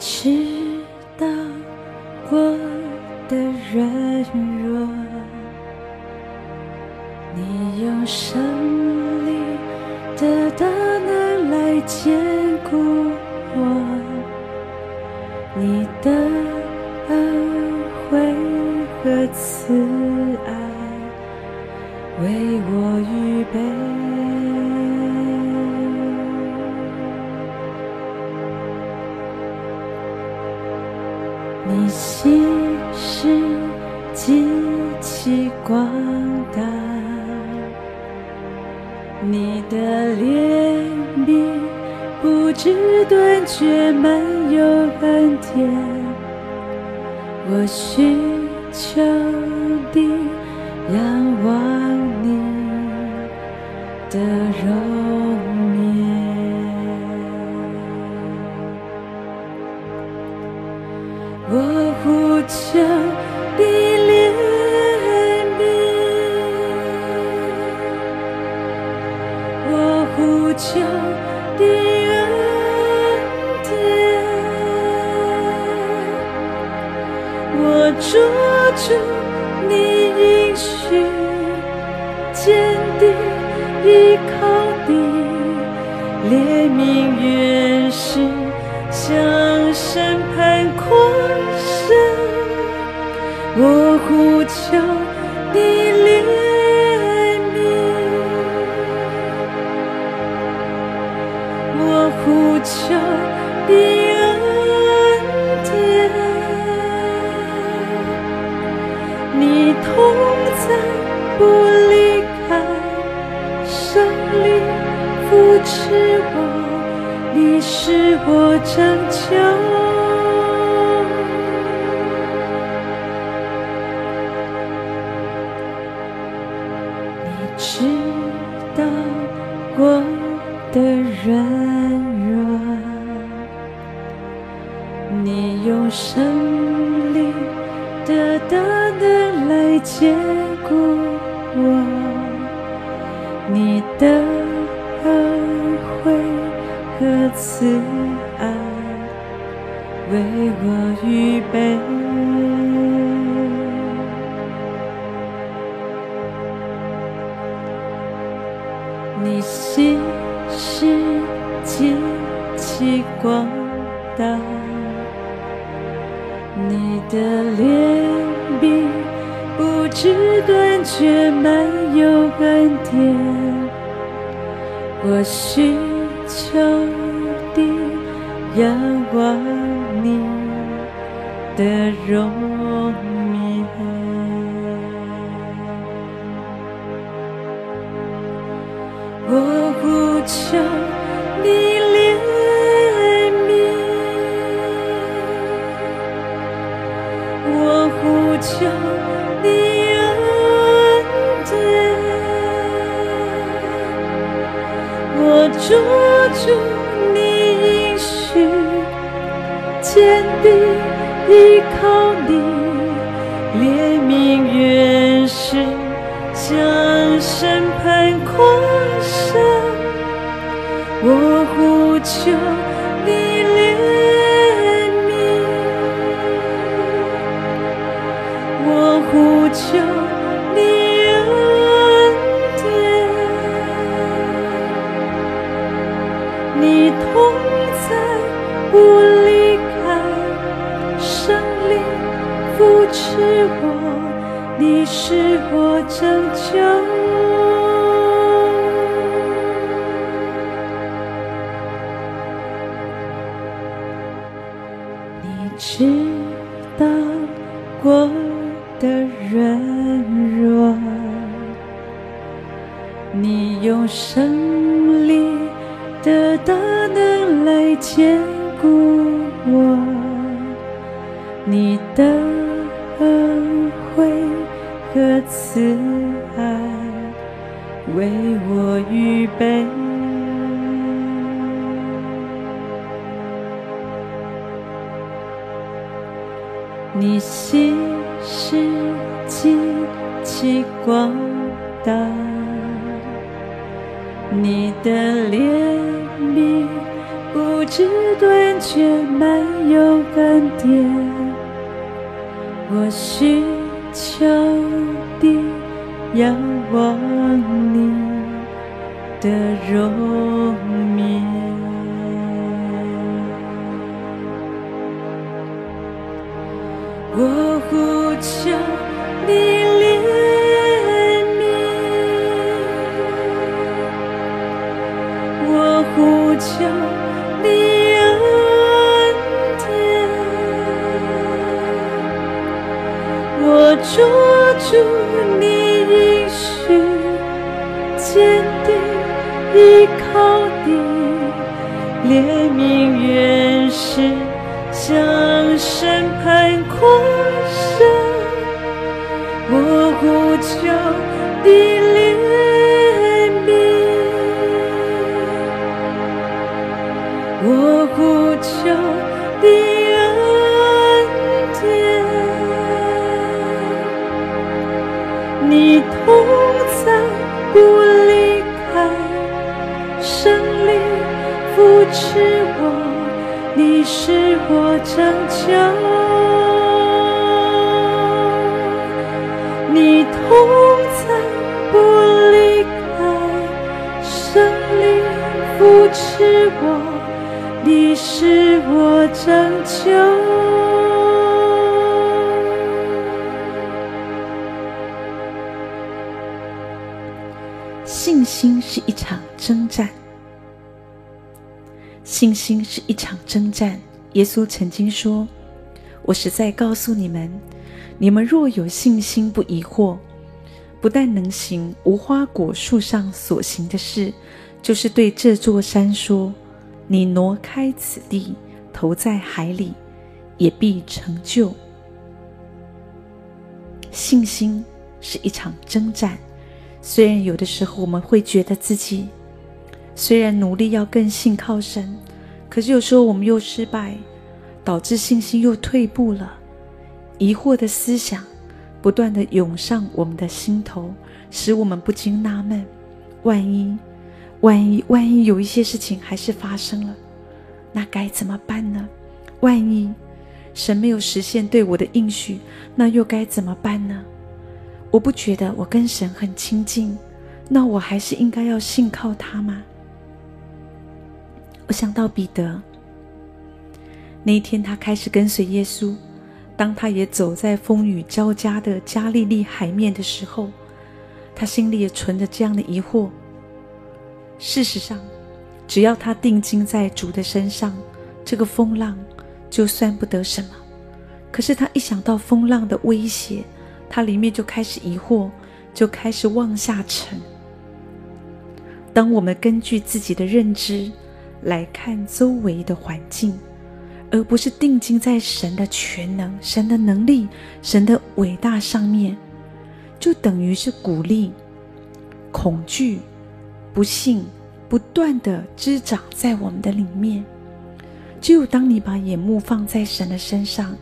知道我的软弱，你用胜利的大能来坚固你心是极其广大，你的怜悯不知断绝，满有恩典。我寻求地仰望你的容颜。你应许，坚定依靠你，怜悯原是向审判狂。我呼求知道我的软弱，你用胜利的大能来坚固我，你的恩惠和慈其广大，你的怜悯不知断绝，满有恩典。我寻求的仰望你的容颜。我呼求知道我的软弱，你用胜利的大能来坚固我，你的恩惠和慈爱为我预备。你心是极其广大，你的怜悯不知断绝满有甘甜，我需求地仰望你的容颜，我呼求你怜悯，我呼求。圣灵扶持我，你是我拯救。你同在，不离开，圣灵扶持我，你是我拯救。信心是一场征战，信心是一场征战。耶稣曾经说：“我实在告诉你们，你们若有信心，不疑惑，不但能行无花果树上所行的事，就是对这座山说：‘你挪开此地，投在海里，也必成就。’信心是一场征战。”虽然有的时候我们会觉得自己虽然努力要更信靠神，可是有时候我们又失败，导致信心又退步了。疑惑的思想不断地涌上我们的心头，使我们不禁纳闷：万一、万一、万一有一些事情还是发生了，那该怎么办呢？万一神没有实现对我的应许，那又该怎么办呢？我不觉得我跟神很亲近，那我还是应该要信靠他吗？我想到彼得，那一天他开始跟随耶稣，当他也走在风雨交加的加利利海面的时候，他心里也存着这样的疑惑。事实上，只要他定睛在主的身上，这个风浪就算不得什么。可是他一想到风浪的威胁，他里面就开始疑惑，就开始往下沉。当我们根据自己的认知来看周围的环境，而不是定睛在神的全能、神的能力、神的伟大上面，就等于是鼓励恐惧、不信不断的滋长在我们的里面。只有当你把眼目放在神的身上，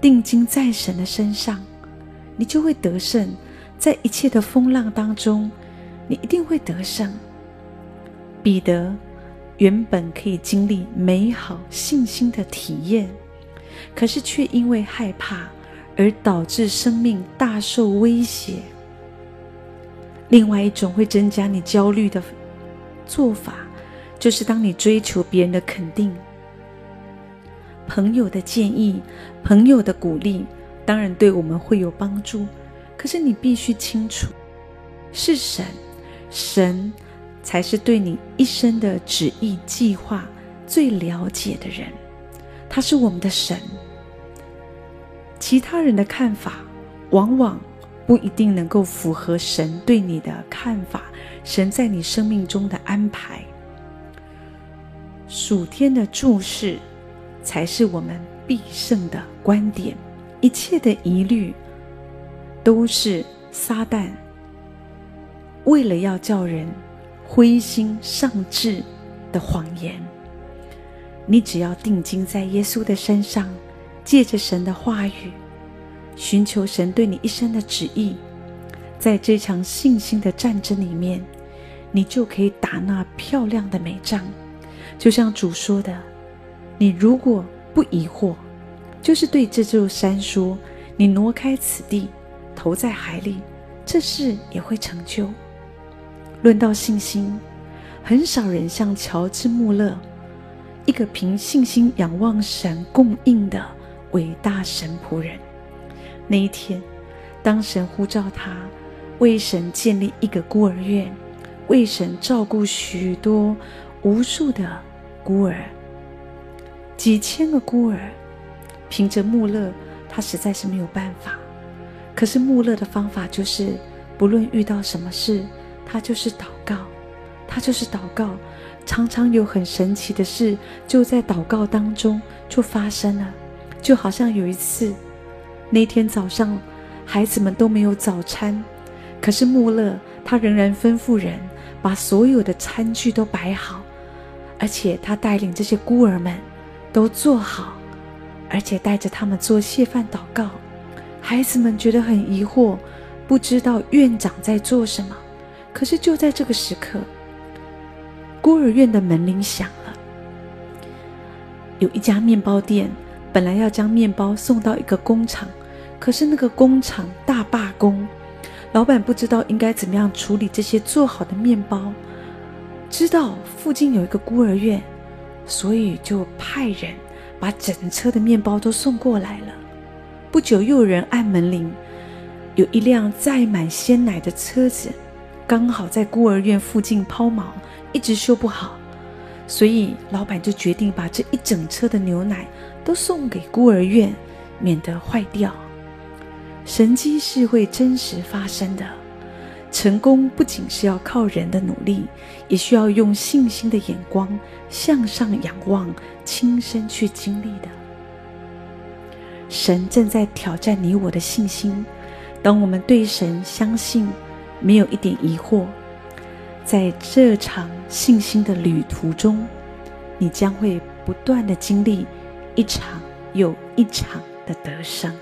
定睛在神的身上。你就会得胜，在一切的风浪当中，你一定会得胜。彼得原本可以经历美好信心的体验，可是却因为害怕而导致生命大受威胁。另外一种会增加你焦虑的做法，就是当你追求别人的肯定、朋友的建议、朋友的鼓励。当然对我们会有帮助，可是你必须清楚，是神，神才是对你一生的旨意计划最了解的人，他是我们的神。其他人的看法往往不一定能够符合神对你的看法，神在你生命中的安排。属天的注视才是我们必胜的观点。一切的疑虑，都是撒旦为了要叫人灰心丧志的谎言。你只要定睛在耶稣的身上，借着神的话语，寻求神对你一生的旨意，在这场信心的战争里面，你就可以打那漂亮的美仗。就像主说的：“你如果不疑惑，就是对这座山说：“你挪开此地，投在海里，这事也会成就。”论到信心，很少人像乔治·穆勒，一个凭信心仰望神供应的伟大神仆人。那一天，当神呼召他为神建立一个孤儿院，为神照顾许多无数的孤儿。几千个孤儿，凭着穆勒，他实在是没有办法。可是穆勒的方法就是，不论遇到什么事，他就是祷告，他就是祷告。常常有很神奇的事，就在祷告当中就发生了。就好像有一次，那天早上，孩子们都没有早餐，可是穆勒他仍然吩咐人把所有的餐具都摆好，而且他带领这些孤儿们。都做好，而且带着他们做谢饭祷告。孩子们觉得很疑惑，不知道院长在做什么。可是就在这个时刻，孤儿院的门铃响了。有一家面包店本来要将面包送到一个工厂，可是那个工厂大罢工，老板不知道应该怎么样处理这些做好的面包。知道附近有一个孤儿院。所以就派人把整车的面包都送过来了。不久，又有人按门铃，有一辆载满鲜奶的车子，刚好在孤儿院附近抛锚，一直修不好。所以老板就决定把这一整车的牛奶都送给孤儿院，免得坏掉。神迹是会真实发生的。成功不仅是要靠人的努力，也需要用信心的眼光向上仰望，亲身去经历的。神正在挑战你我的信心。当我们对神相信，没有一点疑惑，在这场信心的旅途中，你将会不断的经历一场又一场的得胜。